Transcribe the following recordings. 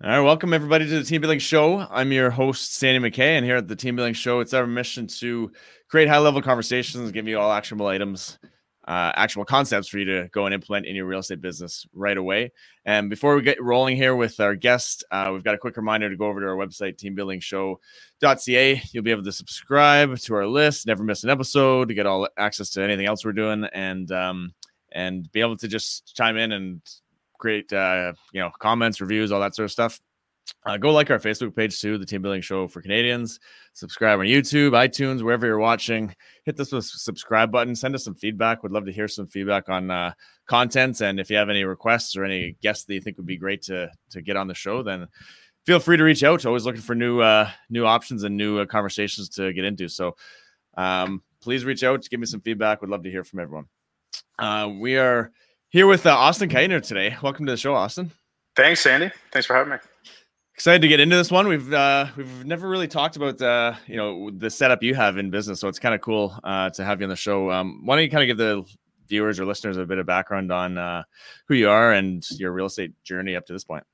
All right, welcome everybody to the Team Building Show. I'm your host, Sandy McKay, and here at the Team Building Show, it's our mission to create high level conversations, give you all actionable items, uh, concepts for you to go and implement in your real estate business right away. And before we get rolling here with our guest, uh, we've got a quick reminder to go over to our website, teambuildingshow.ca. You'll be able to subscribe to our list, never miss an episode, to get all access to anything else we're doing, and um, and be able to just chime in and create uh, you know comments, reviews, all that sort of stuff. Uh, go like our Facebook page too, the Team Building Show for Canadians. Subscribe on YouTube, iTunes, wherever you're watching. Hit the subscribe button. Send us some feedback. We'd love to hear some feedback on uh, content. And if you have any requests or any guests that you think would be great to to get on the show, then feel free to reach out. Always looking for new uh, new options and new uh, conversations to get into. So um, please reach out. Give me some feedback. We'd love to hear from everyone. Uh, we are here with uh, Austin Keitner today. Welcome to the show, Austin. Thanks, Sandy. Thanks for having me. Excited to get into this one. We've uh, we've never really talked about uh, you know the setup you have in business, so it's kind of cool uh, to have you on the show. Um, why don't you kind of give the viewers or listeners a bit of background on uh, who you are and your real estate journey up to this point?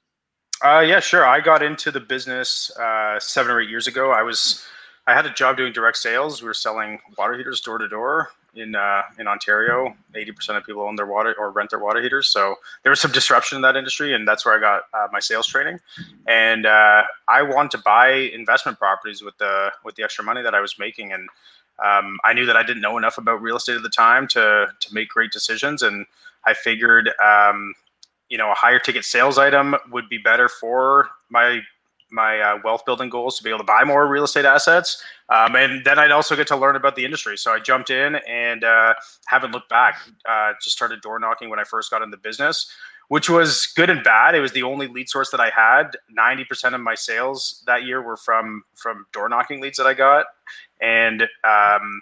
Uh, yeah, sure. I got into the business uh, seven or eight years ago. I was I had a job doing direct sales. We were selling water heaters door to door in uh, in Ontario. Eighty percent of people own their water or rent their water heaters. So there was some disruption in that industry, and that's where I got uh, my sales training. And uh, I wanted to buy investment properties with the with the extra money that I was making, and um, I knew that I didn't know enough about real estate at the time to to make great decisions. And I figured, um, you know, a higher ticket sales item would be better for my my uh, wealth building goals to be able to buy more real estate assets. Um, and then I'd also get to learn about the industry. So I jumped in and uh, haven't looked back. Uh, just started door knocking when I first got in the business, which was good and bad. It was the only lead source that I had. Ninety percent of my sales that year were from from door knocking leads that I got, and um,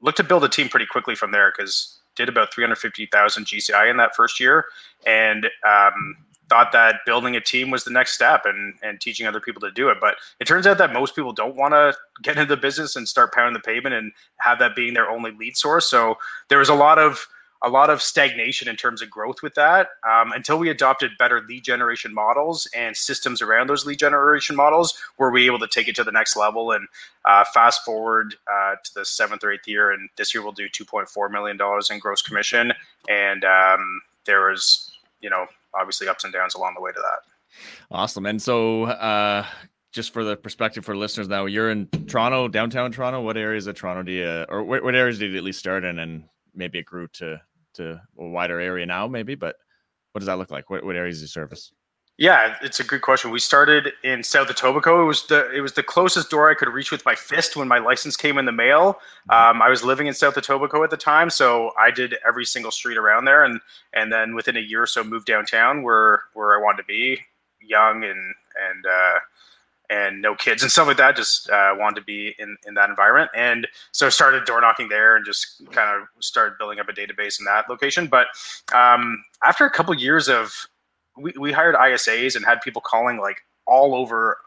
looked to build a team pretty quickly from there because did about 350,000 GCI in that first year. And um, thought that building a team was the next step and and teaching other people to do it. But it turns out that most people don't want to get into the business and start pounding the pavement and have that being their only lead source. So there was a lot of a lot of stagnation in terms of growth with that um, until we adopted better lead generation models and systems around those lead generation models were we able to take it to the next level and uh, fast forward uh, to the seventh or eighth year and this year we'll do 2.4 million dollars in gross commission and um, there was you know obviously ups and downs along the way to that. Awesome. And so, uh, just for the perspective for listeners now, you're in Toronto, downtown Toronto. What areas of Toronto do you, or what, what areas did you at least start in, and maybe it grew to to a wider area now, maybe? But what does that look like? What, what areas do you service? Yeah, it's a good question. We started in South Etobicoke. It was the it was the closest door I could reach with my fist when my license came in the mail. Mm-hmm. Um, I was living in South Etobicoke at the time, so I did every single street around there, and and then within a year or so moved downtown where where I wanted to be, young and and uh, and no kids and stuff like that. Just uh, wanted to be in in that environment, and so started door knocking there and just kind of started building up a database in that location. But um, after a couple years of we, we hired ISAs and had people calling like all over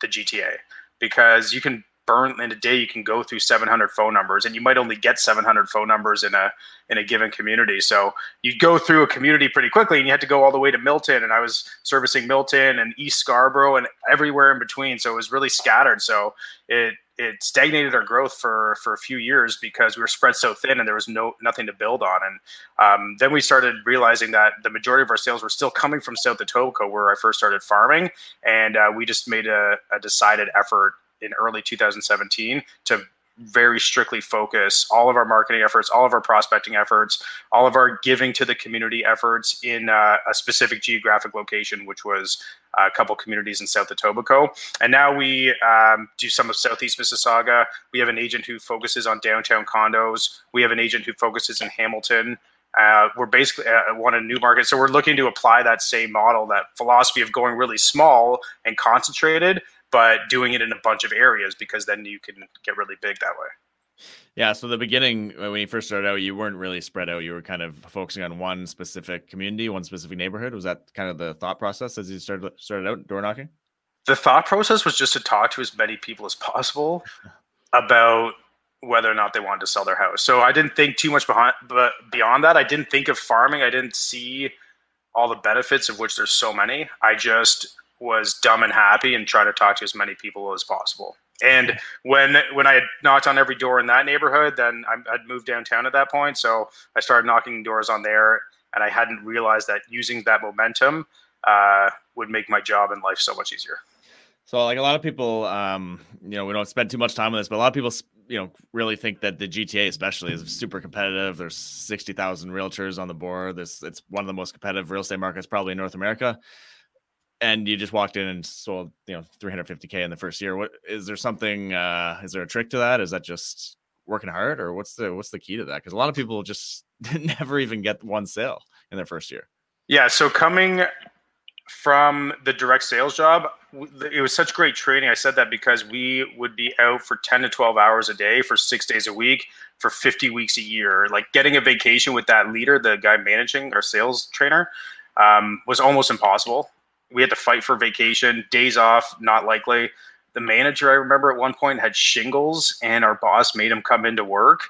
the GTA because you can burn in a day you can go through 700 phone numbers and you might only get 700 phone numbers in a in a given community. So you'd go through a community pretty quickly and you had to go all the way to milton and i was servicing milton and east scarborough and everywhere in between. So it was really scattered. So it it stagnated our growth for for a few years because we were spread so thin and there was no nothing to build on. And um, then we started realizing that the majority of our sales were still coming from South Etobicoke, where I first started farming, and uh, we just made a, a decided effort in early 2017 to very strictly focus all of our marketing efforts, all of our prospecting efforts, all of our giving to the community efforts in uh, a specific geographic location, which was a couple communities in South Etobicoke. And now we um, do some of Southeast Mississauga. We have an agent who focuses on downtown condos. We have an agent who focuses in Hamilton. Uh, we're basically uh, one Newmarket, so we're looking to apply that same model, that philosophy of going really small and concentrated, but doing it in a bunch of areas because then you can get really big that way. Yeah. So the beginning, uh, when you first started out, you weren't really spread out. You were kind of focusing on one specific community, one specific neighborhood. Was that kind of the thought process as you started started out door knocking? The thought process was just to talk to as many people as possible about whether or not they wanted to sell their house. So I didn't think too much behind, but beyond that, I didn't think of farming. I didn't see all the benefits of which there's so many. I just was dumb and happy and try to talk to as many people as possible. And when when I had knocked on every door in that neighborhood, then I, would moved downtown at that point. So I started knocking doors on there, and I hadn't realized that using that momentum uh, would make my job in life so much easier. So, like a lot of people, um, you know, we don't spend too much time on this, but a lot of people, you know, really think that the GTA, especially, is super competitive. There's sixty thousand realtors on the board. This it's one of the most competitive real estate markets probably in North America. And you just walked in and sold, you know, 350k in the first year. What is there something? uh Is there a trick to that? Is that just working hard, or what's the what's the key to that? Because a lot of people just never even get one sale in their first year. Yeah. So coming from the direct sales job, it was such great training. I said that because we would be out for 10 to 12 hours a day for six days a week for 50 weeks a year. Like getting a vacation with that leader, the guy managing our sales trainer, um, was almost impossible. We had to fight for vacation, days off, not likely. The manager, I remember at one point, had shingles, and our boss made him come into work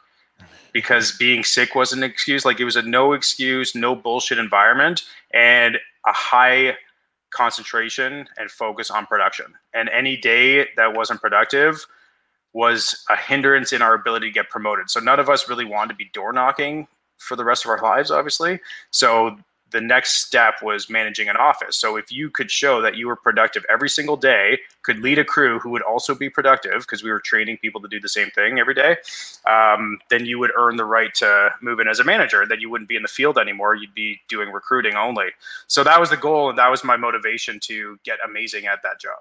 because being sick wasn't an excuse. Like it was a no excuse, no bullshit environment. And a high concentration and focus on production. And any day that wasn't productive was a hindrance in our ability to get promoted. So none of us really wanted to be door knocking for the rest of our lives, obviously. So the next step was managing an office. So if you could show that you were productive every single day, could lead a crew who would also be productive because we were training people to do the same thing every day, um, then you would earn the right to move in as a manager. Then you wouldn't be in the field anymore. You'd be doing recruiting only. So that was the goal, and that was my motivation to get amazing at that job.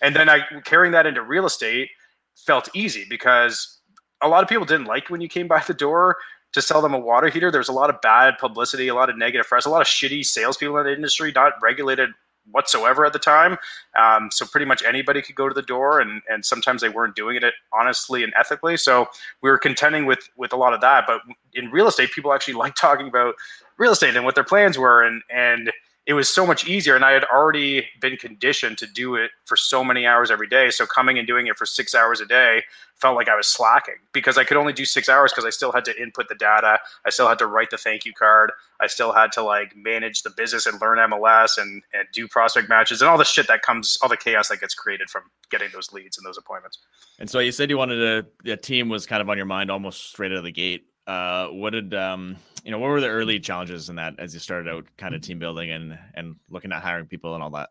And then I carrying that into real estate felt easy because a lot of people didn't like when you came by the door to sell them a water heater. There's a lot of bad publicity, a lot of negative press, a lot of shitty salespeople in the industry, not regulated whatsoever at the time. Um, so pretty much anybody could go to the door, and and sometimes they weren't doing it honestly and ethically. So we were contending with with a lot of that. But in real estate, people actually like talking about real estate and what their plans were, and and it was so much easier and i had already been conditioned to do it for so many hours every day. So coming and doing it for six hours a day felt like i was slacking because i could only do six hours because i still had to input the data. I still had to write the thank you card. I still had to like manage the business and learn mls and, and do prospect matches and all the shit that comes all the chaos that gets created from getting those leads and those appointments. And so you said you wanted a, a team was kind of on your mind almost straight out of the gate. Uh, what did um, you know? What were the early challenges in that as you started out, kind of team building and and looking at hiring people and all that?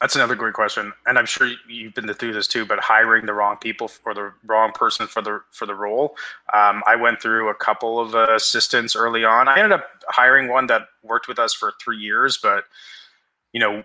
That's another great question, and I'm sure you've been through this too. But hiring the wrong people or the wrong person for the for the role, um, I went through a couple of uh, assistants early on. I ended up hiring one that worked with us for three years, but you know,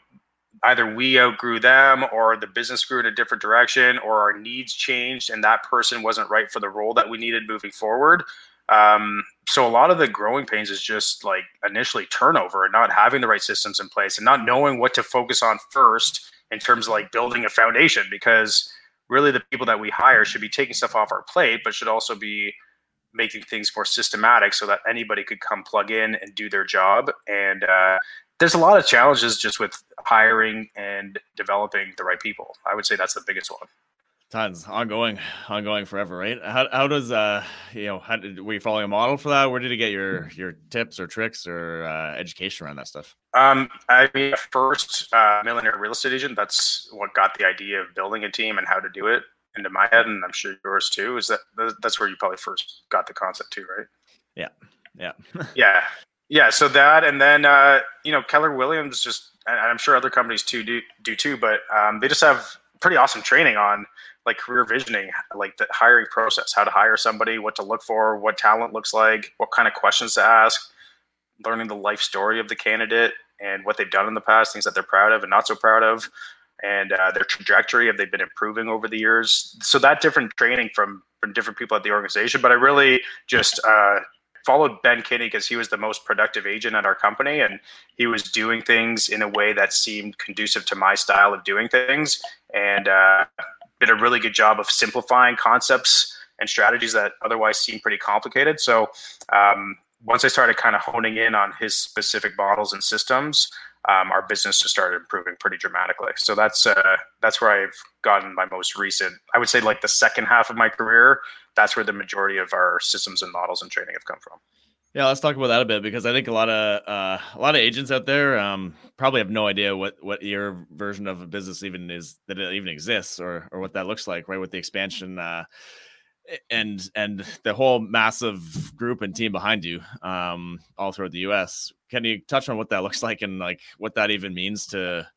either we outgrew them or the business grew in a different direction or our needs changed and that person wasn't right for the role that we needed moving forward. Um, so a lot of the growing pains is just like initially turnover and not having the right systems in place and not knowing what to focus on first in terms of like building a foundation because really the people that we hire should be taking stuff off our plate but should also be making things more systematic so that anybody could come plug in and do their job and uh, there's a lot of challenges just with hiring and developing the right people. I would say that's the biggest one. Tons ongoing, ongoing forever, right? How, how does uh you know how did, were you following a model for that? Where did you get your your tips or tricks or uh, education around that stuff? Um, I mean, first uh, millionaire real estate agent. That's what got the idea of building a team and how to do it into my head, and I'm sure yours too. Is that that's where you probably first got the concept too, right? Yeah, yeah, yeah. Yeah, so that, and then uh, you know Keller Williams just, and I'm sure other companies too do do too, but um, they just have pretty awesome training on like career visioning, like the hiring process, how to hire somebody, what to look for, what talent looks like, what kind of questions to ask, learning the life story of the candidate and what they've done in the past, things that they're proud of and not so proud of, and uh, their trajectory, have they been improving over the years? So that different training from from different people at the organization, but I really just uh, followed Ben Kinney because he was the most productive agent at our company and he was doing things in a way that seemed conducive to my style of doing things and uh, did a really good job of simplifying concepts and strategies that otherwise seem pretty complicated. So um, once I started kind of honing in on his specific models and systems, um, our business just started improving pretty dramatically. So that's uh, that's where I've gotten my most recent. I would say like the second half of my career. That's where the majority of our systems and models and training have come from. Yeah, let's talk about that a bit because I think a lot of uh, a lot of agents out there um, probably have no idea what what your version of a business even is that it even exists or or what that looks like, right? With the expansion uh, and and the whole massive group and team behind you, um, all throughout the U.S. Can you touch on what that looks like and like what that even means to?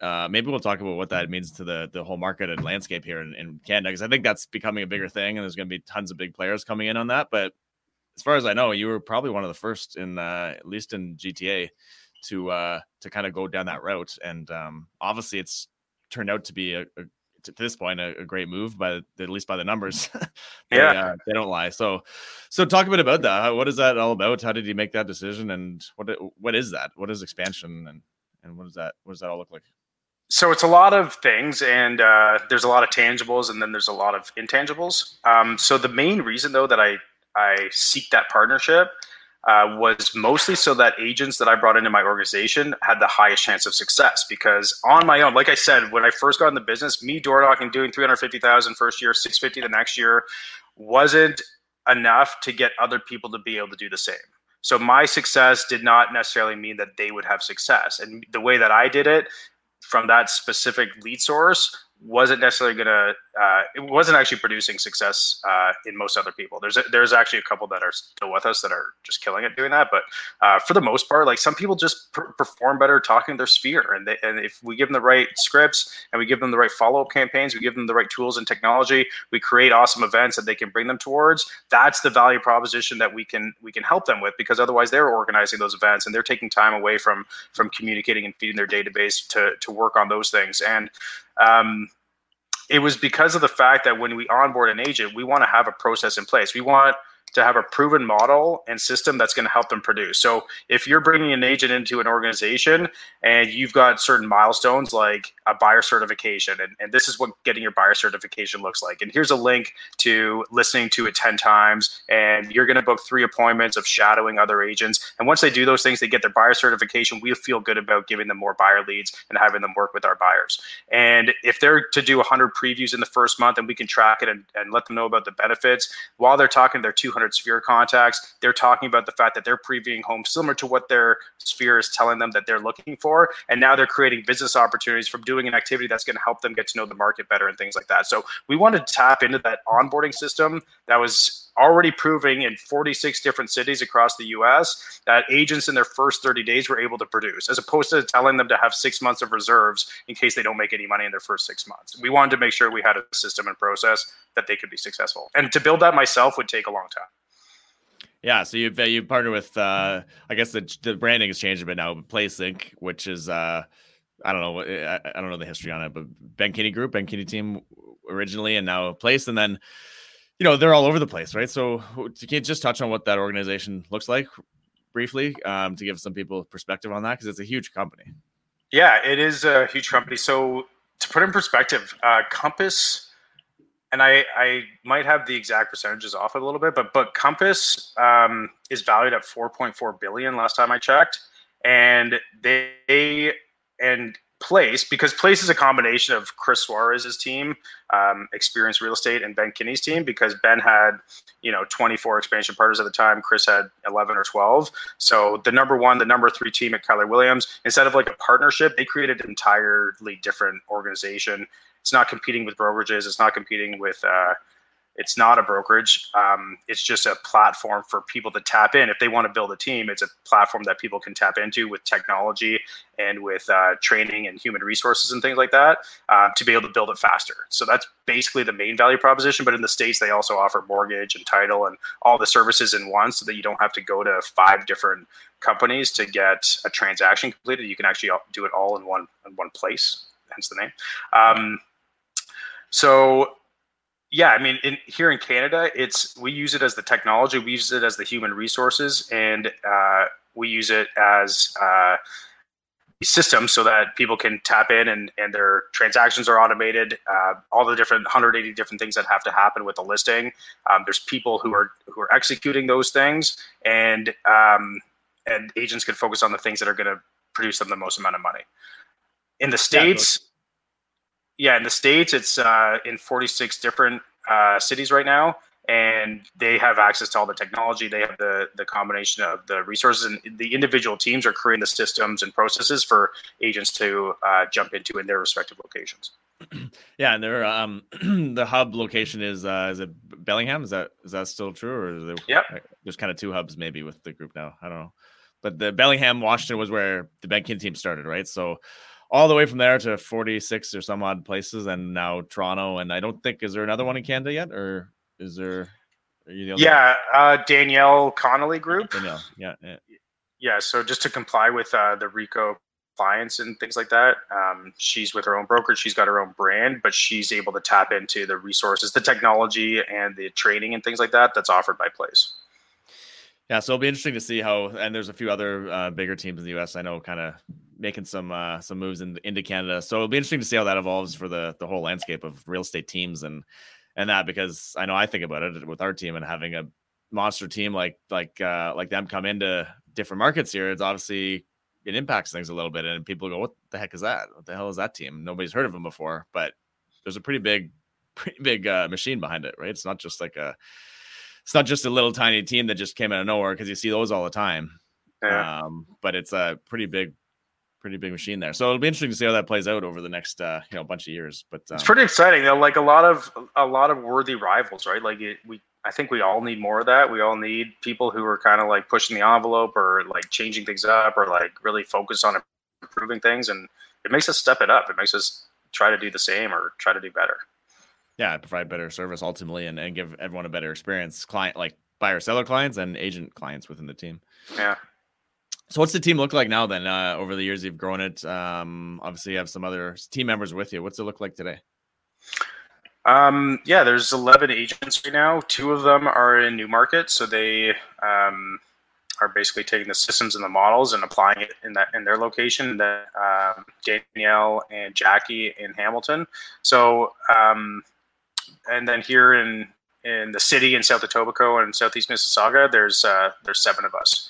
Uh, maybe we'll talk about what that means to the the whole market and landscape here in, in Canada because I think that's becoming a bigger thing and there's going to be tons of big players coming in on that, but as far as I know, you were probably one of the first in uh, at least in GTA to uh, to kind of go down that route, and um, obviously it's turned out to be a, a to this point a, a, great move by at least by the numbers. they, yeah, uh, they don't lie. So, so talk a bit about that. What is that all about? How did you make that decision, and what what is that? What is expansion, and and what does that what does that all look like? So it's a lot of things, and uh, there's a lot of tangibles, and then there's a lot of intangibles. Um, so the main reason, though, that I I seek that partnership uh, was mostly so that agents that I brought into my organization had the highest chance of success. Because on my own, like I said, when I first got in the business, me door knocking, doing 350,000 first year, 650 the next year, wasn't enough to get other people to be able to do the same. So my success did not necessarily mean that they would have success. And the way that I did it from that specific lead source wasn't necessarily going to uh, it wasn't actually producing success uh, in most other people. There's a, there's actually a couple that are still with us that are just killing it doing that but uh, for the most part like some people just per- perform better talking their sphere and they, and if we give them the right scripts and we give them the right follow-up campaigns we give them the right tools and technology we create awesome events that they can bring them towards that's the value proposition that we can we can help them with because otherwise they're organizing those events and they're taking time away from from communicating and feeding their database to to work on those things. And um, it was because of the fact that when we onboard an agent, we want to have a process in place. We want to have a proven model and system that's going to help them produce. So if you're bringing an agent into an organization and you've got certain milestones like a buyer certification, and, and this is what getting your buyer certification looks like. And here's a link to listening to it 10 times, and you're going to book three appointments of shadowing other agents. And once they do those things, they get their buyer certification. We feel good about giving them more buyer leads and having them work with our buyers. And if they're to do 100 previews in the first month and we can track it and, and let them know about the benefits, while they're talking, they're 200 500 Sphere contacts, they're talking about the fact that they're previewing homes similar to what their Sphere is telling them that they're looking for. And now they're creating business opportunities from doing an activity that's going to help them get to know the market better and things like that. So we wanted to tap into that onboarding system that was already proving in 46 different cities across the US that agents in their first 30 days were able to produce, as opposed to telling them to have six months of reserves in case they don't make any money in their first six months. We wanted to make sure we had a system and process that they could be successful. And to build that myself would take a long time. Yeah, so you've uh, you partnered with uh, I guess the the branding has changed a bit now, Place Inc, which is uh, I don't know I, I don't know the history on it, but Ben Kinney Group, Ben Kinney team originally, and now Place, and then you know they're all over the place, right? So you can just touch on what that organization looks like briefly um, to give some people perspective on that because it's a huge company. Yeah, it is a huge company. So to put in perspective, uh, Compass and I, I might have the exact percentages off a little bit, but but Compass um, is valued at 4.4 billion last time I checked, and they and Place because Place is a combination of Chris Suarez's team, um, experienced real estate, and Ben Kinney's team because Ben had you know 24 expansion partners at the time, Chris had 11 or 12. So the number one, the number three team at Keller Williams, instead of like a partnership, they created an entirely different organization it's not competing with brokerages. It's not competing with. Uh, it's not a brokerage. Um, it's just a platform for people to tap in. If they want to build a team, it's a platform that people can tap into with technology and with uh, training and human resources and things like that uh, to be able to build it faster. So that's basically the main value proposition. But in the States, they also offer mortgage and title and all the services in one so that you don't have to go to five different companies to get a transaction completed. You can actually do it all in one in one place, hence the name. Um, so yeah, I mean, in, here in Canada, it's we use it as the technology, we use it as the human resources, and uh, we use it as uh, a system so that people can tap in and, and their transactions are automated. Uh, all the different 180 different things that have to happen with the listing. Um, there's people who are who are executing those things, and um, and agents can focus on the things that are going to produce them the most amount of money. In the states. Yeah, yeah, in the states, it's uh, in 46 different uh, cities right now, and they have access to all the technology. They have the the combination of the resources, and the individual teams are creating the systems and processes for agents to uh, jump into in their respective locations. Yeah, and their um the hub location is uh is it Bellingham? Is that is that still true, or is there? Yep. There's kind of two hubs maybe with the group now. I don't know, but the Bellingham, Washington was where the Ben Kin team started, right? So all the way from there to 46 or some odd places, and now Toronto. And I don't think is there another one in Canada yet, or is there? The yeah, uh, Danielle Connolly Group. Danielle, yeah, yeah. Yeah, so just to comply with uh, the RECO clients and things like that. Um, she's with her own brokerage. She's got her own brand, but she's able to tap into the resources, the technology, and the training and things like that that's offered by Place. Yeah, so it'll be interesting to see how. And there's a few other uh, bigger teams in the U.S. I know, kind of making some uh, some moves in, into Canada. So it'll be interesting to see how that evolves for the the whole landscape of real estate teams and and that because I know I think about it with our team and having a monster team like like uh, like them come into different markets here. It's obviously it impacts things a little bit, and people go, "What the heck is that? What the hell is that team? Nobody's heard of them before." But there's a pretty big, pretty big uh, machine behind it, right? It's not just like a, it's not just a little tiny team that just came out of nowhere because you see those all the time. Yeah. Um, but it's a pretty big, pretty big machine there. So it'll be interesting to see how that plays out over the next, uh, you know, bunch of years. But um, it's pretty exciting. Though, like a lot of a lot of worthy rivals, right? Like it, we I think we all need more of that. We all need people who are kind of like pushing the envelope or like changing things up or like really focus on improving things. And it makes us step it up. It makes us try to do the same or try to do better. Yeah, provide better service ultimately and, and give everyone a better experience. Client like buyer seller clients and agent clients within the team. Yeah. So what's the team look like now then? Uh, over the years you've grown it. Um, obviously you have some other team members with you. What's it look like today? Um, yeah, there's 11 agents right now. Two of them are in Newmarket, so they um, are basically taking the systems and the models and applying it in that in their location. That um, Danielle and Jackie in Hamilton. So, um, and then here in in the city in South Etobicoke and Southeast Mississauga, there's uh, there's seven of us.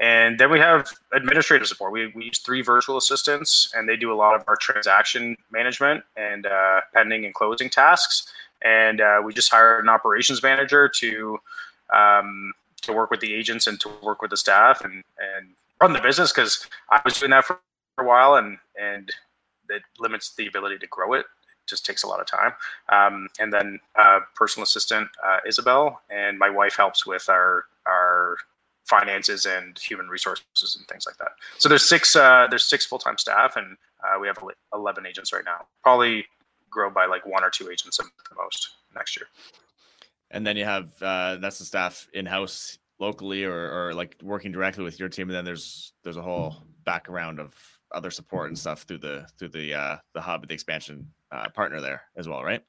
And then we have administrative support. We, we use three virtual assistants, and they do a lot of our transaction management and uh, pending and closing tasks. And uh, we just hired an operations manager to um, to work with the agents and to work with the staff and, and run the business because I was doing that for a while, and and it limits the ability to grow it. Just takes a lot of time. Um, and then uh, personal assistant uh, Isabel and my wife helps with our our finances and human resources and things like that. So there's six uh, there's six full time staff, and uh, we have eleven agents right now. Probably grow by like one or two agents at the most next year. And then you have uh, that's the staff in house locally or, or like working directly with your team. And then there's there's a whole background of other support and stuff through the through the uh, the hub, the expansion uh, partner there as well, right?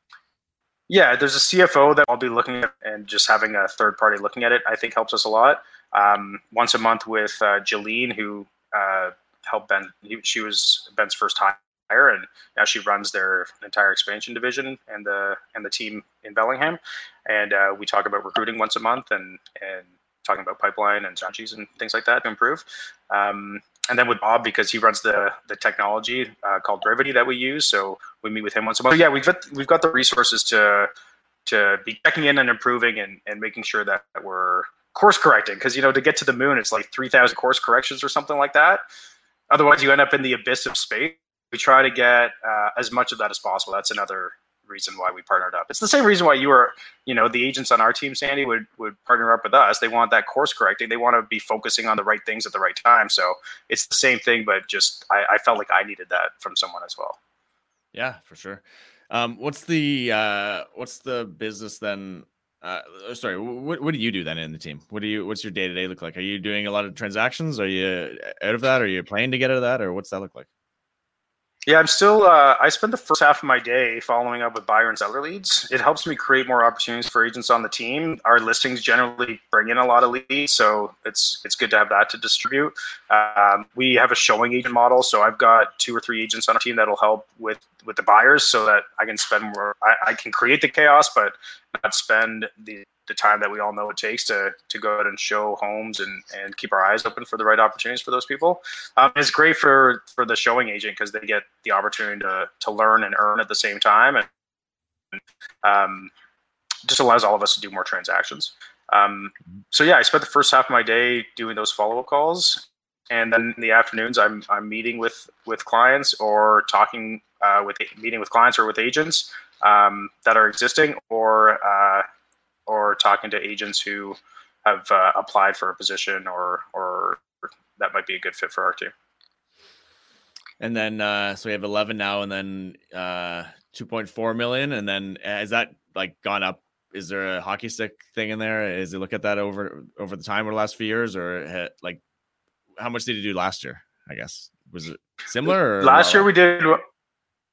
Yeah, there's a CFO that I'll be looking at, and just having a third party looking at it, I think helps us a lot um, once a month with uh, Jeline, who uh, helped Ben. He, she was Ben's first hire, and now she runs their entire expansion division and the and the team in Bellingham. And uh, we talk about recruiting once a month and and talking about pipeline and strategies and things like that to improve. Um, and then with Bob because he runs the the technology uh, called Brivity that we use, so we meet with him once a month. So yeah, we've got we've got the resources to to be checking in and improving and, and making sure that we're course correcting because you know to get to the moon it's like 3000 course corrections or something like that. Otherwise you end up in the abyss of space. We try to get uh, as much of that as possible. That's another reason why we partnered up it's the same reason why you were you know the agents on our team sandy would would partner up with us they want that course correcting they want to be focusing on the right things at the right time so it's the same thing but just i, I felt like i needed that from someone as well yeah for sure um, what's the uh, what's the business then uh, uh, sorry, what, what do you do then in the team? What do you, what's your day to day look like? Are you doing a lot of transactions? Are you out of that? Are you planning to get out of that? Or what's that look like? Yeah, I'm still. Uh, I spend the first half of my day following up with buyer and seller leads. It helps me create more opportunities for agents on the team. Our listings generally bring in a lot of leads, so it's it's good to have that to distribute. Um, we have a showing agent model, so I've got two or three agents on our team that'll help with with the buyers, so that I can spend more. I, I can create the chaos, but not spend the the time that we all know it takes to to go out and show homes and and keep our eyes open for the right opportunities for those people. Um, it's great for for the showing agent because they get the opportunity to to learn and earn at the same time and. Um, just allows all of us to do more transactions. Um, so yeah, I spent the first half of my day doing those follow up calls, and then in the afternoons, I'm I'm meeting with with clients or talking uh, with meeting with clients or with agents um, that are existing, or uh, or talking to agents who have uh, applied for a position or or that might be a good fit for our team. And then uh, so we have 11 now, and then uh, 2.4 million, and then has that like gone up? Is there a hockey stick thing in there? Is it look at that over over the time over the last few years, or like how much did you do last year? I guess was it similar? last year we did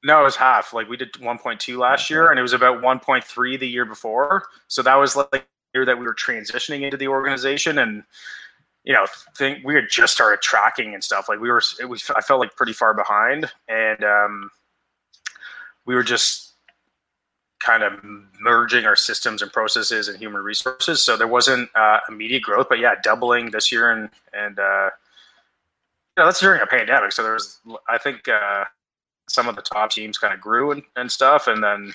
no, it was half. Like we did 1.2 last year, and it was about 1.3 the year before. So that was like the year that we were transitioning into the organization, and you know, think we had just started tracking and stuff. Like we were, it was. I felt like pretty far behind, and um, we were just kind of merging our systems and processes and human resources. So there wasn't uh, immediate growth, but yeah, doubling this year and and uh, you know, that's during a pandemic. So there was, I think. Uh, some of the top teams kind of grew and, and stuff. And then,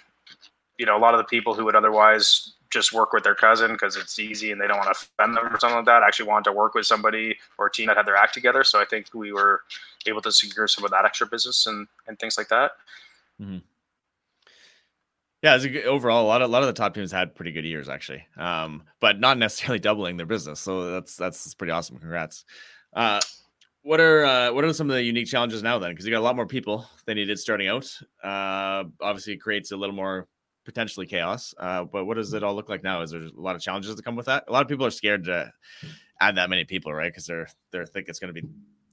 you know, a lot of the people who would otherwise just work with their cousin because it's easy and they don't want to offend them or something like that actually wanted to work with somebody or a team that had their act together. So I think we were able to secure some of that extra business and, and things like that. Mm-hmm. Yeah, a, overall, a lot of a lot of the top teams had pretty good years actually, um, but not necessarily doubling their business. So that's that's pretty awesome. Congrats. Uh, what are uh, what are some of the unique challenges now then? Because you got a lot more people than you did starting out. Uh, obviously, it creates a little more potentially chaos. Uh, but what does it all look like now? Is there a lot of challenges that come with that? A lot of people are scared to add that many people, right? Because they're they're think it's going to be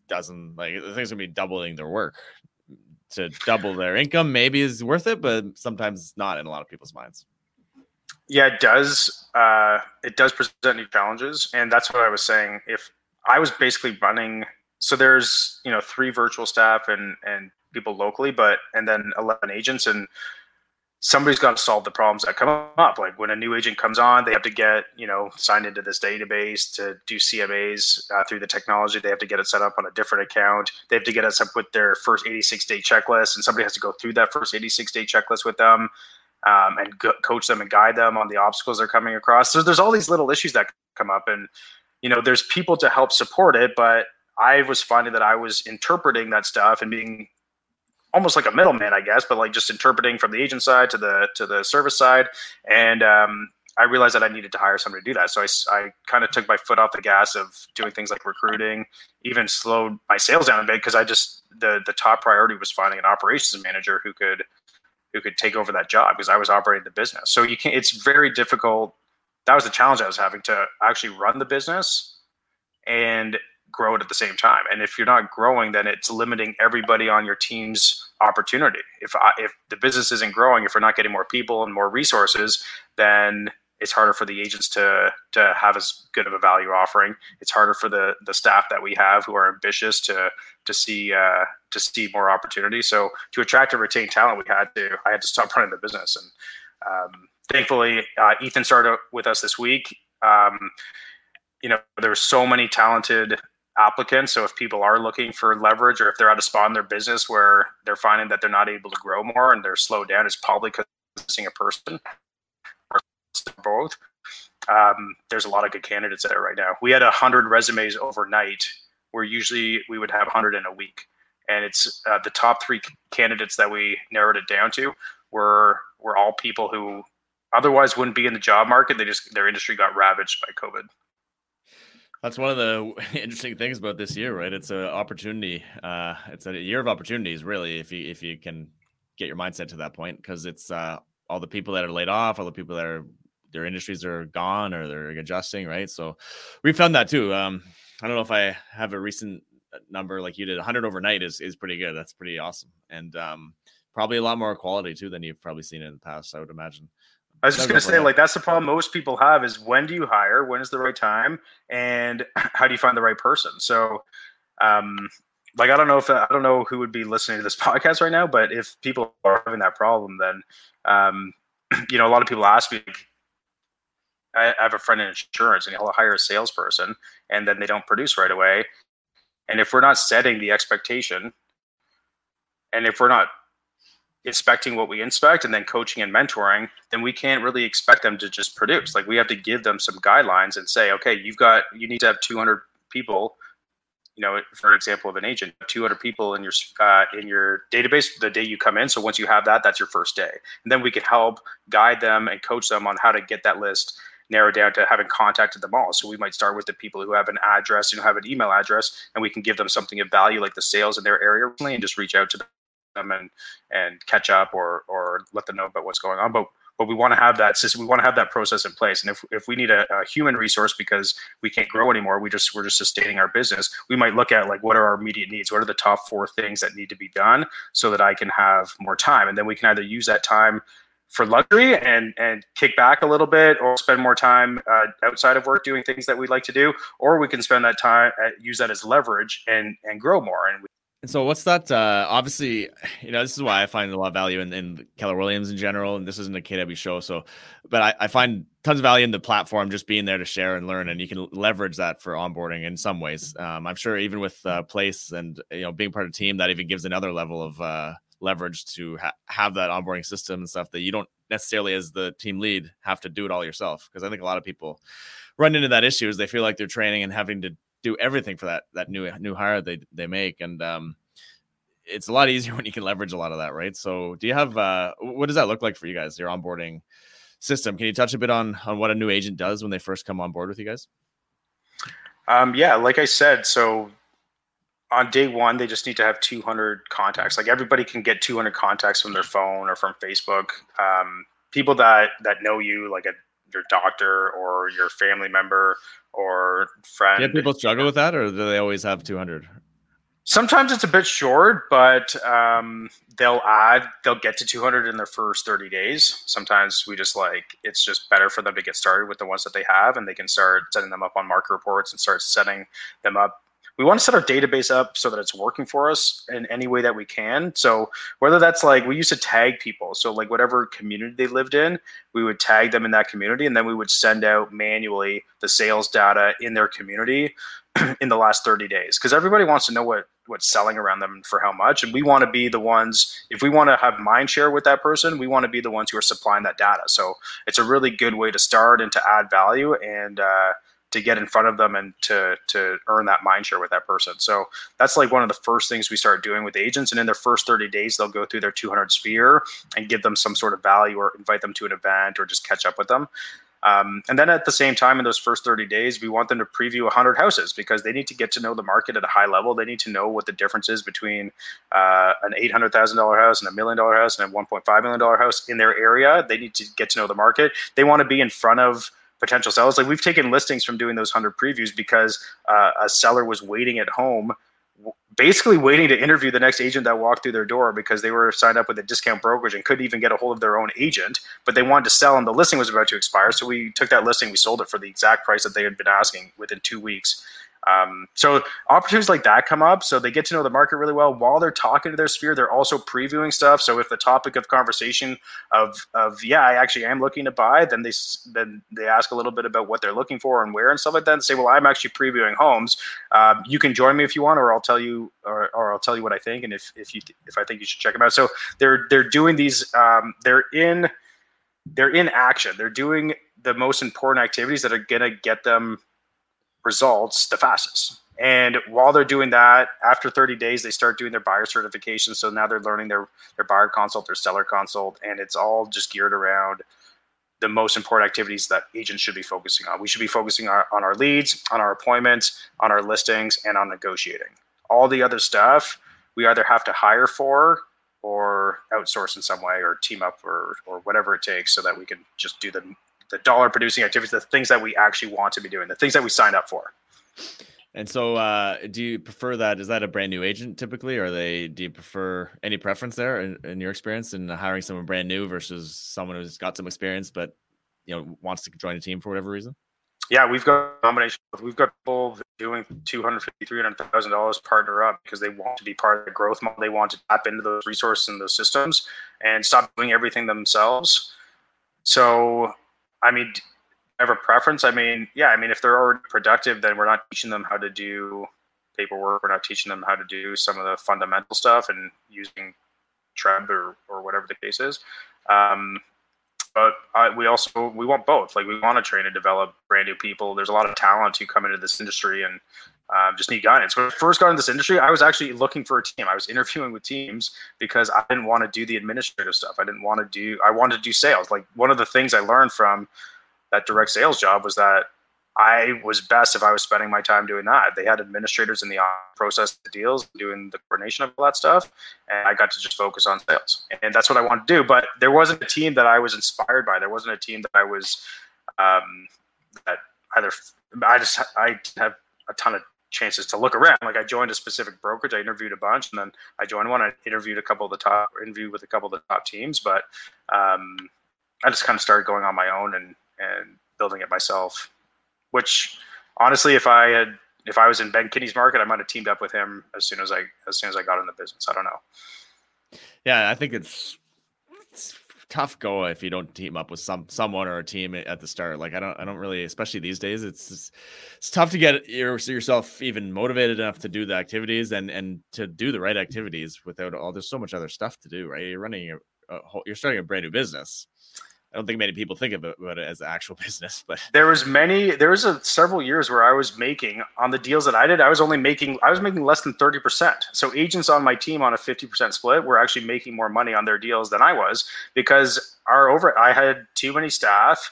dozen like the thing's going to be doubling their work to double their income. Maybe is worth it, but sometimes not in a lot of people's minds. Yeah, it does. Uh, it does present new challenges, and that's what I was saying. If I was basically running so there's you know three virtual staff and and people locally, but and then eleven agents and somebody's got to solve the problems that come up. Like when a new agent comes on, they have to get you know signed into this database to do CMAs uh, through the technology. They have to get it set up on a different account. They have to get us up with their first 86 day checklist, and somebody has to go through that first 86 day checklist with them. Um, and go- coach them and guide them on the obstacles they're coming across. So there's all these little issues that come up, and you know, there's people to help support it, but I was finding that I was interpreting that stuff and being almost like a middleman, I guess, but like just interpreting from the agent side to the to the service side, and um, I realized that I needed to hire somebody to do that. So I, I kind of took my foot off the gas of doing things like recruiting, even slowed my sales down a bit because I just the the top priority was finding an operations manager who could who could take over that job because I was operating the business. So you can it's very difficult. That was the challenge I was having to actually run the business and grow it at the same time. And if you're not growing, then it's limiting everybody on your team's opportunity. If I, if the business isn't growing, if we're not getting more people and more resources, then it's harder for the agents to to have as good of a value offering. It's harder for the the staff that we have who are ambitious to to see uh, to see more opportunity. So to attract and retain talent, we had to I had to stop running the business. And um, thankfully, uh, Ethan started with us this week. Um, you know, there there's so many talented applicants. So if people are looking for leverage or if they're at a spot in their business where they're finding that they're not able to grow more and they're slowed down, it's probably because missing a person or both. Um, there's a lot of good candidates there right now. We had a hundred resumes overnight, where usually we would have hundred in a week, and it's uh, the top three candidates that we narrowed it down to were were all people who otherwise wouldn't be in the job market. They just their industry got ravaged by COVID. That's one of the interesting things about this year, right? It's an opportunity. Uh, it's a year of opportunities, really, if you if you can get your mindset to that point, because it's uh, all the people that are laid off, all the people that are their industries are gone or they're adjusting, right? So we found that too. Um, I don't know if I have a recent number like you did. 100 overnight is is pretty good. That's pretty awesome, and um, probably a lot more quality too than you've probably seen in the past. I would imagine. I was just going to say, like, that's the problem most people have is when do you hire? When is the right time? And how do you find the right person? So, um, like, I don't know if I don't know who would be listening to this podcast right now, but if people are having that problem, then, um, you know, a lot of people ask me, I have a friend in insurance and he'll hire a salesperson and then they don't produce right away. And if we're not setting the expectation and if we're not inspecting what we inspect and then coaching and mentoring, then we can't really expect them to just produce. Like we have to give them some guidelines and say, okay, you've got you need to have 200 people. You know, for example, of an agent, 200 people in your uh, in your database the day you come in. So once you have that, that's your first day, and then we can help guide them and coach them on how to get that list narrowed down to having contacted them all. So we might start with the people who have an address and who have an email address, and we can give them something of value like the sales in their area and just reach out to them them and and catch up or or let them know about what's going on. But but we want to have that system. We want to have that process in place. And if, if we need a, a, human resource because we can't grow anymore, we just we're just sustaining our business. We might look at like what are our immediate needs? What are the top four things that need to be done so that I can have more time? And then we can either use that time for luxury and and kick back a little bit or spend more time uh, outside of work doing things that we'd like to do or we can spend that time uh, use that as leverage and and grow more and we and so, what's that? Uh, obviously, you know, this is why I find a lot of value in, in Keller Williams in general. And this isn't a KW show, so, but I, I, find tons of value in the platform just being there to share and learn, and you can leverage that for onboarding in some ways. Um, I'm sure even with uh, Place and you know being part of a team, that even gives another level of uh, leverage to ha- have that onboarding system and stuff that you don't necessarily, as the team lead, have to do it all yourself. Because I think a lot of people run into that issue is they feel like they're training and having to do everything for that that new new hire they they make and um it's a lot easier when you can leverage a lot of that right? So do you have uh what does that look like for you guys your onboarding system? Can you touch a bit on on what a new agent does when they first come on board with you guys? Um yeah like i said so on day one they just need to have 200 contacts. Like everybody can get 200 contacts from their phone or from facebook. Um, people that that know you like a your doctor or your family member or friend. Yeah, people struggle with that, or do they always have 200? Sometimes it's a bit short, but um, they'll add, they'll get to 200 in their first 30 days. Sometimes we just like, it's just better for them to get started with the ones that they have and they can start setting them up on market reports and start setting them up we want to set our database up so that it's working for us in any way that we can. So whether that's like we used to tag people, so like whatever community they lived in, we would tag them in that community, and then we would send out manually the sales data in their community in the last 30 days because everybody wants to know what what's selling around them for how much and we want to be the ones if we want to have mind share with that person we want to be the ones who are supplying that data so it's a really good way to start and to add value and uh, to get in front of them and to to earn that mind share with that person. So that's like one of the first things we start doing with agents. And in their first 30 days, they'll go through their 200 sphere and give them some sort of value or invite them to an event or just catch up with them. Um, and then at the same time, in those first 30 days, we want them to preview 100 houses because they need to get to know the market at a high level. They need to know what the difference is between uh, an $800,000 house and a million dollar house and a $1.5 million house in their area. They need to get to know the market. They want to be in front of potential sellers. Like we've taken listings from doing those 100 previews because uh, a seller was waiting at home basically waiting to interview the next agent that walked through their door because they were signed up with a discount brokerage and couldn't even get a hold of their own agent, but they wanted to sell and the listing was about to expire. So we took that listing, we sold it for the exact price that they had been asking within two weeks. Um, so opportunities like that come up. So they get to know the market really well while they're talking to their sphere. They're also previewing stuff. So if the topic of conversation of of yeah, I actually am looking to buy, then they then they ask a little bit about what they're looking for and where and stuff like that. And say, well, I'm actually previewing homes. Um, you can join me if you want, or I'll tell you, or, or I'll tell you what I think, and if if you if I think you should check them out. So they're they're doing these. Um, they're in they're in action. They're doing the most important activities that are gonna get them results the fastest. And while they're doing that, after 30 days, they start doing their buyer certification. So now they're learning their their buyer consult, their seller consult, and it's all just geared around the most important activities that agents should be focusing on. We should be focusing on, on our leads, on our appointments, on our listings, and on negotiating. All the other stuff we either have to hire for or outsource in some way or team up or, or whatever it takes so that we can just do the the dollar producing activities, the things that we actually want to be doing, the things that we signed up for. And so, uh, do you prefer that? Is that a brand new agent typically, or they do you prefer any preference there in, in your experience in hiring someone brand new versus someone who's got some experience but you know wants to join a team for whatever reason? Yeah, we've got a combination. We've got people doing two hundred fifty, three hundred thousand dollars partner up because they want to be part of the growth model. They want to tap into those resources and those systems and stop doing everything themselves. So I mean, have a preference? I mean, yeah, I mean, if they're already productive, then we're not teaching them how to do paperwork. We're not teaching them how to do some of the fundamental stuff and using Treb or or whatever the case is. Um, but we also we want both. Like we want to train and develop brand new people. There's a lot of talent who come into this industry and um, just need guidance. When I first got into this industry, I was actually looking for a team. I was interviewing with teams because I didn't want to do the administrative stuff. I didn't want to do. I wanted to do sales. Like one of the things I learned from that direct sales job was that I was best if I was spending my time doing that. They had administrators in the process the deals, doing the coordination of all that stuff, and I got to just focus on sales. And that's what I wanted to do. But there wasn't a team that I was inspired by. There wasn't a team that I was um, that either. I just I have a ton of chances to look around. Like I joined a specific brokerage, I interviewed a bunch, and then I joined one. I interviewed a couple of the top, interviewed with a couple of the top teams, but um, I just kind of started going on my own and and building it myself which honestly, if I had if I was in Ben Kinney's market, I might have teamed up with him as soon as I as soon as I got in the business. I don't know. Yeah, I think it's, it's tough go if you don't team up with some someone or a team at the start. Like I don't I don't really, especially these days, it's it's, it's tough to get your, yourself even motivated enough to do the activities and and to do the right activities without all. There's so much other stuff to do, right? You're running a whole, you're starting a brand new business. I don't think many people think of it, about it as an actual business, but there was many. There was a, several years where I was making on the deals that I did. I was only making. I was making less than thirty percent. So agents on my team on a fifty percent split were actually making more money on their deals than I was because our over. I had too many staff.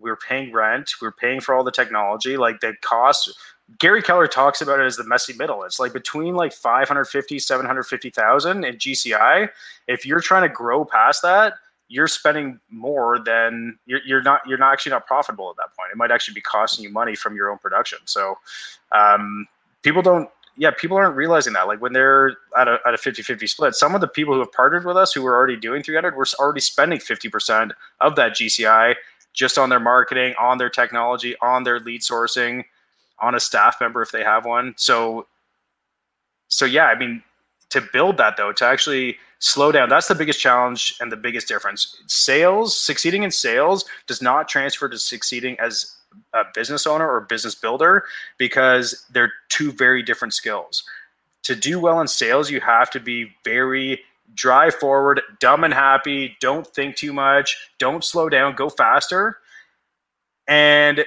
We were paying rent. We were paying for all the technology. Like the cost. Gary Keller talks about it as the messy middle. It's like between like 550, 750,000 in GCI. If you're trying to grow past that, you're spending more than you're, you're not you're not actually not profitable at that point. It might actually be costing you money from your own production. So um, people don't yeah people aren't realizing that. Like when they're at a, at a 50-50 split some of the people who have partnered with us who were already doing 300 were already spending 50% of that gci just on their marketing on their technology on their lead sourcing on a staff member if they have one. So so yeah i mean to build that though to actually slow down. That's the biggest challenge and the biggest difference. Sales, succeeding in sales does not transfer to succeeding as a business owner or business builder because they're two very different skills. To do well in sales, you have to be very drive forward, dumb and happy, don't think too much, don't slow down, go faster. And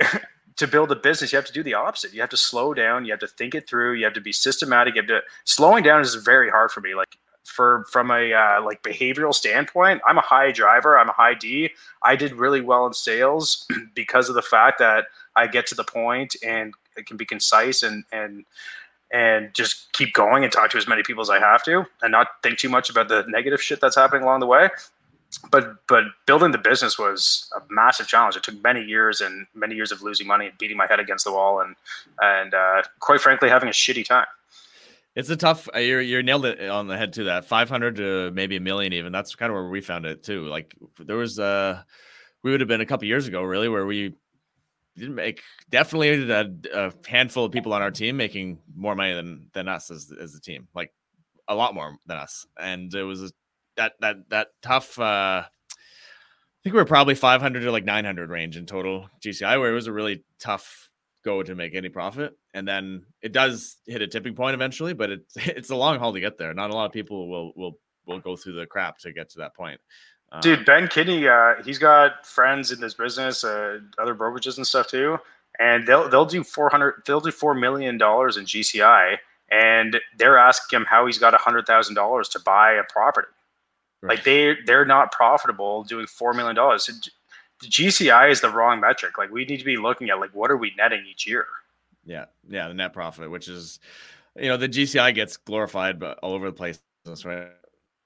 to build a business, you have to do the opposite. You have to slow down, you have to think it through, you have to be systematic. You have to slowing down is very hard for me. Like for from a uh, like behavioral standpoint, I'm a high driver. I'm a high D. I did really well in sales because of the fact that I get to the point and it can be concise and and and just keep going and talk to as many people as I have to, and not think too much about the negative shit that's happening along the way. But but building the business was a massive challenge. It took many years and many years of losing money and beating my head against the wall and and uh, quite frankly having a shitty time. It's a tough. Uh, you're you're nailed it on the head to that. Five hundred to maybe a million even. That's kind of where we found it too. Like there was uh we would have been a couple years ago really where we didn't make definitely a, a, handful of people on our team making more money than than us as as a team. Like a lot more than us, and it was that that that tough. uh I think we were probably 500 to like 900 range in total GCI, where it was a really tough go to make any profit. And then it does hit a tipping point eventually, but it's it's a long haul to get there. Not a lot of people will will will go through the crap to get to that point. Um, Dude, Ben Kinney, uh, he's got friends in this business, uh, other brokerages and stuff too, and they'll they'll do four hundred, they'll do four million dollars in GCI, and they're asking him how he's got a hundred thousand dollars to buy a property. Right. Like they they're not profitable doing four million dollars. The GCI is the wrong metric. Like we need to be looking at like what are we netting each year? Yeah, yeah, the net profit, which is, you know, the GCI gets glorified but all over the place, right?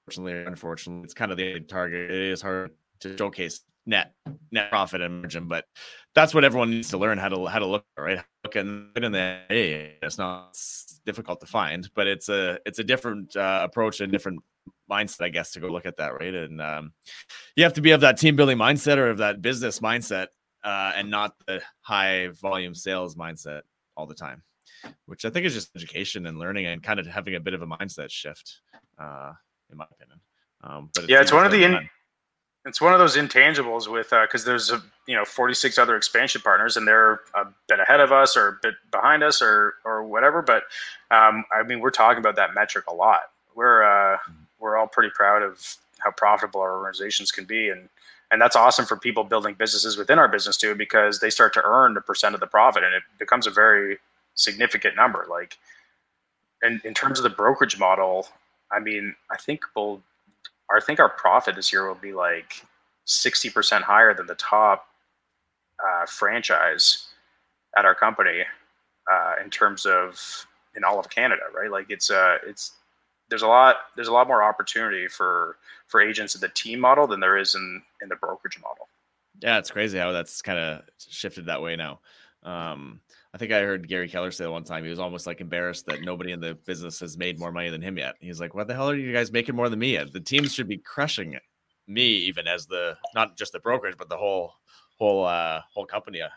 Unfortunately, unfortunately, it's kind of the target. It is hard to showcase net net profit and margin, but that's what everyone needs to learn how to how to look right. Look in the hey, it's not it's difficult to find, but it's a it's a different uh, approach and different mindset, I guess, to go look at that, right? And um, you have to be of that team building mindset or of that business mindset, uh, and not the high volume sales mindset all the time, which I think is just education and learning and kind of having a bit of a mindset shift, uh, in my opinion. Um, but yeah, it's one of the in, it's one of those intangibles with because uh, there's a you know 46 other expansion partners and they're a bit ahead of us or a bit behind us or or whatever. But um, I mean, we're talking about that metric a lot. We're uh, we're all pretty proud of how profitable our organizations can be, and and that's awesome for people building businesses within our business too, because they start to earn a percent of the profit, and it becomes a very significant number. Like, in in terms of the brokerage model, I mean, I think we'll, I think our profit this year will be like sixty percent higher than the top uh, franchise at our company uh, in terms of in all of Canada, right? Like it's uh it's there's a lot there's a lot more opportunity for for agents in the team model than there is in in the brokerage model. Yeah, it's crazy how that's kind of shifted that way now. Um, I think I heard Gary Keller say one time he was almost like embarrassed that nobody in the business has made more money than him yet. He's like, "What the hell are you guys making more than me yet? The teams should be crushing me, even as the not just the brokerage, but the whole whole uh whole company uh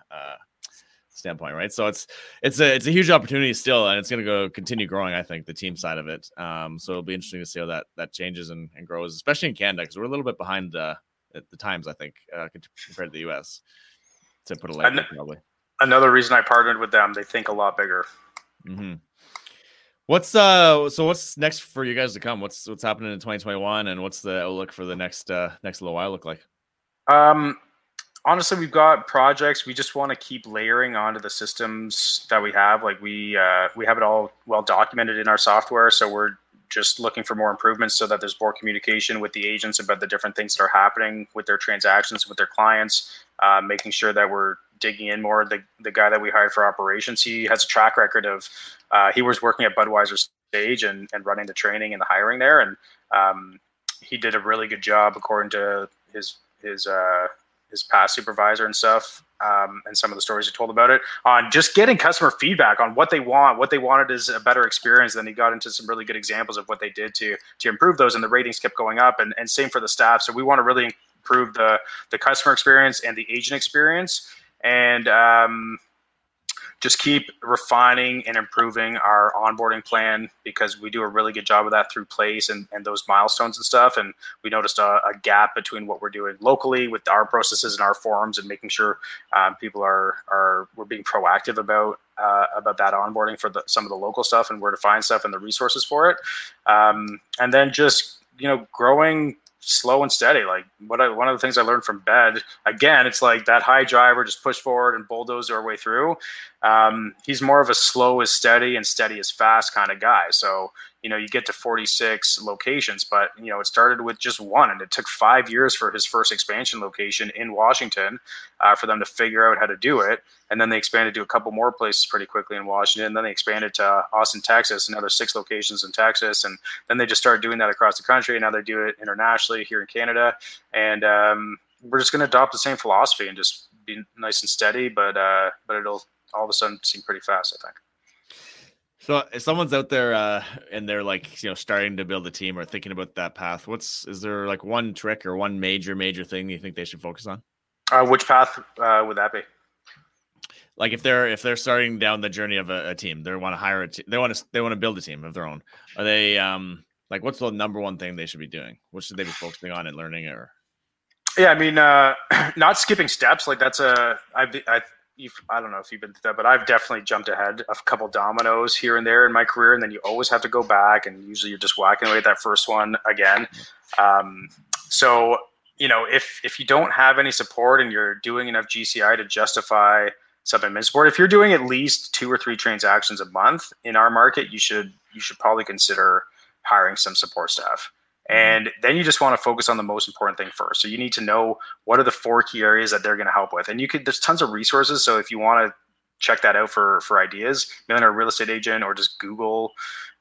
standpoint, right? So it's it's a it's a huge opportunity still, and it's going to go continue growing. I think the team side of it. Um, so it'll be interesting to see how that that changes and, and grows, especially in Canada, because we're a little bit behind uh, at the times. I think uh, compared to the U.S. To put it lightly, probably. Another reason I partnered with them, they think a lot bigger. Mm-hmm. What's uh so what's next for you guys to come? What's what's happening in 2021 and what's the outlook for the next uh next little while look like? Um honestly, we've got projects. We just want to keep layering onto the systems that we have. Like we uh, we have it all well documented in our software, so we're just looking for more improvements so that there's more communication with the agents about the different things that are happening with their transactions with their clients. Uh, making sure that we're digging in more. The the guy that we hired for operations, he has a track record of uh, he was working at Budweiser stage and, and running the training and the hiring there, and um, he did a really good job according to his his uh, his past supervisor and stuff, um, and some of the stories he told about it on just getting customer feedback on what they want. What they wanted is a better experience. Then he got into some really good examples of what they did to to improve those, and the ratings kept going up. And, and same for the staff. So we want to really improve the the customer experience and the agent experience. And um, just keep refining and improving our onboarding plan because we do a really good job of that through place and, and those milestones and stuff. And we noticed a, a gap between what we're doing locally with our processes and our forums and making sure um, people are, are, we're being proactive about, uh, about that onboarding for the, some of the local stuff and where to find stuff and the resources for it. Um, and then just, you know, growing slow and steady. Like what I, one of the things I learned from Ben, again, it's like that high driver, just push forward and bulldoze our way through. Um, he's more of a slow as steady and steady as fast kind of guy. So you know, you get to 46 locations, but you know, it started with just one, and it took five years for his first expansion location in Washington uh, for them to figure out how to do it. And then they expanded to a couple more places pretty quickly in Washington. And then they expanded to Austin, Texas, another six locations in Texas, and then they just started doing that across the country. And now they do it internationally here in Canada, and um, we're just going to adopt the same philosophy and just be nice and steady, but uh, but it'll all of a sudden seem pretty fast, I think. So if someone's out there uh, and they're like, you know, starting to build a team or thinking about that path, what's is there like one trick or one major major thing you think they should focus on? Uh, which path uh, would that be? Like if they're if they're starting down the journey of a, a team, they want to hire a team, they want to they want to build a team of their own. Are they um like what's the number one thing they should be doing? What should they be focusing on and learning or? Yeah, I mean, uh, not skipping steps. Like that's a I I you've I don't know if you've been through that, but I've definitely jumped ahead a couple dominoes here and there in my career, and then you always have to go back, and usually you're just whacking away at that first one again. Um, so you know, if if you don't have any support and you're doing enough GCI to justify admin support, if you're doing at least two or three transactions a month in our market, you should you should probably consider hiring some support staff. And then you just want to focus on the most important thing first. So you need to know what are the four key areas that they're going to help with. And you could there's tons of resources. So if you want to check that out for for ideas, millionaire real estate agent or just Google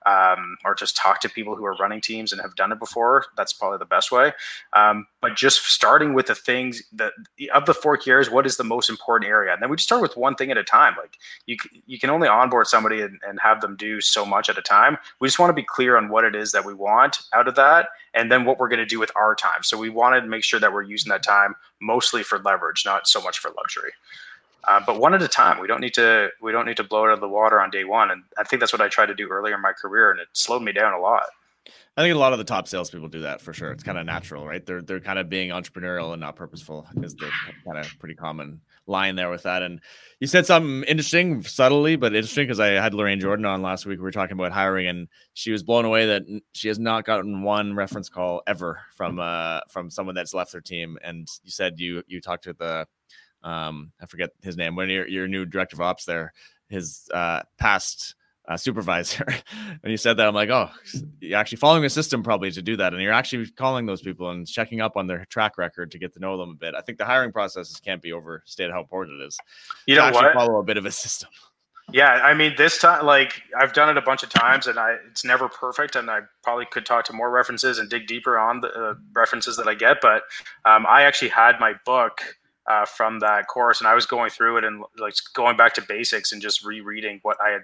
um, or just talk to people who are running teams and have done it before. That's probably the best way. Um, but just starting with the things that of the four key areas, what is the most important area? And then we just start with one thing at a time. Like you, you can only onboard somebody and, and have them do so much at a time. We just want to be clear on what it is that we want out of that, and then what we're going to do with our time. So we wanted to make sure that we're using that time mostly for leverage, not so much for luxury. Uh, but one at a time. We don't need to we don't need to blow it out of the water on day one. And I think that's what I tried to do earlier in my career, and it slowed me down a lot. I think a lot of the top salespeople do that for sure. It's kind of natural, right? They're they're kind of being entrepreneurial and not purposeful is the kind of pretty common line there with that. And you said something interesting, subtly but interesting, because I had Lorraine Jordan on last week. We were talking about hiring, and she was blown away that she has not gotten one reference call ever from uh from someone that's left their team. And you said you you talked to the um I forget his name when you're your new director of ops there, his uh past uh, supervisor. when you said that, I'm like, oh, you're actually following a system probably to do that, and you're actually calling those people and checking up on their track record to get to know them a bit. I think the hiring processes can't be overstated how important it is. You know what? Follow a bit of a system. Yeah, I mean, this time, like I've done it a bunch of times, and I it's never perfect, and I probably could talk to more references and dig deeper on the uh, references that I get. But um, I actually had my book. Uh, from that course, and I was going through it and like going back to basics and just rereading what I had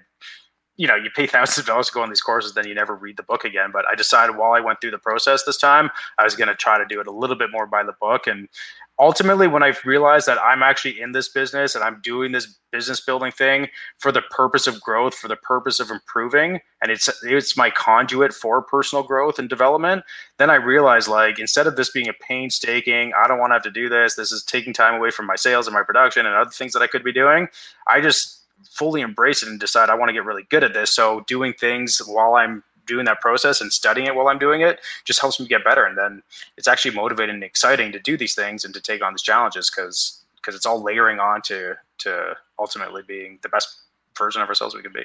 you know, you pay thousands of dollars to go on these courses, then you never read the book again. But I decided while I went through the process this time, I was going to try to do it a little bit more by the book. And ultimately, when I realized that I'm actually in this business and I'm doing this business building thing for the purpose of growth, for the purpose of improving, and it's it's my conduit for personal growth and development, then I realized like instead of this being a painstaking, I don't want to have to do this. This is taking time away from my sales and my production and other things that I could be doing. I just fully embrace it and decide I want to get really good at this. So doing things while I'm doing that process and studying it while I'm doing it just helps me get better. And then it's actually motivating and exciting to do these things and to take on these challenges because because it's all layering on to to ultimately being the best version of ourselves we can be.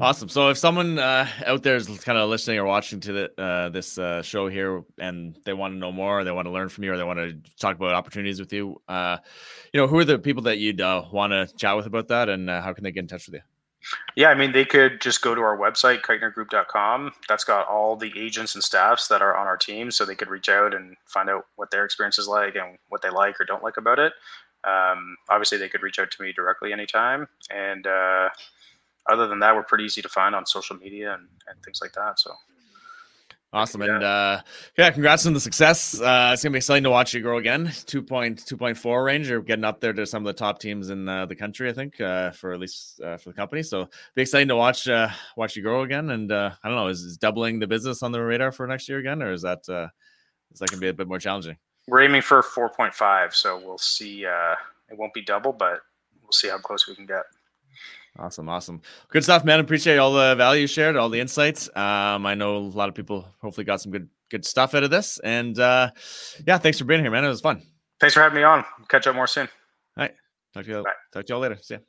Awesome. So if someone uh, out there is kind of listening or watching to the, uh, this uh, show here and they want to know more, they want to learn from you, or they want to talk about opportunities with you, uh, you know, who are the people that you'd uh, want to chat with about that, and uh, how can they get in touch with you? Yeah, I mean, they could just go to our website, keitnergroup.com. That's got all the agents and staffs that are on our team, so they could reach out and find out what their experience is like and what they like or don't like about it. Um, obviously, they could reach out to me directly anytime, and other than that, we're pretty easy to find on social media and, and things like that. So awesome. Yeah. And uh, yeah, congrats on the success. Uh, it's gonna be exciting to watch you grow again. 2.2.4 range. You're getting up there to some of the top teams in uh, the country, I think, uh, for at least uh, for the company. So be exciting to watch uh, watch you grow again. And uh, I don't know, is, is, doubling the business on the radar for next year again, or is that uh, is that gonna be a bit more challenging? We're aiming for 4.5, so we'll see. Uh, it won't be double, but we'll see how close we can get. Awesome, awesome, good stuff, man. Appreciate all the value shared, all the insights. Um, I know a lot of people hopefully got some good good stuff out of this, and uh, yeah, thanks for being here, man. It was fun. Thanks for having me on. Catch up more soon. All right, talk to you. Bye. Talk to y'all later. See ya.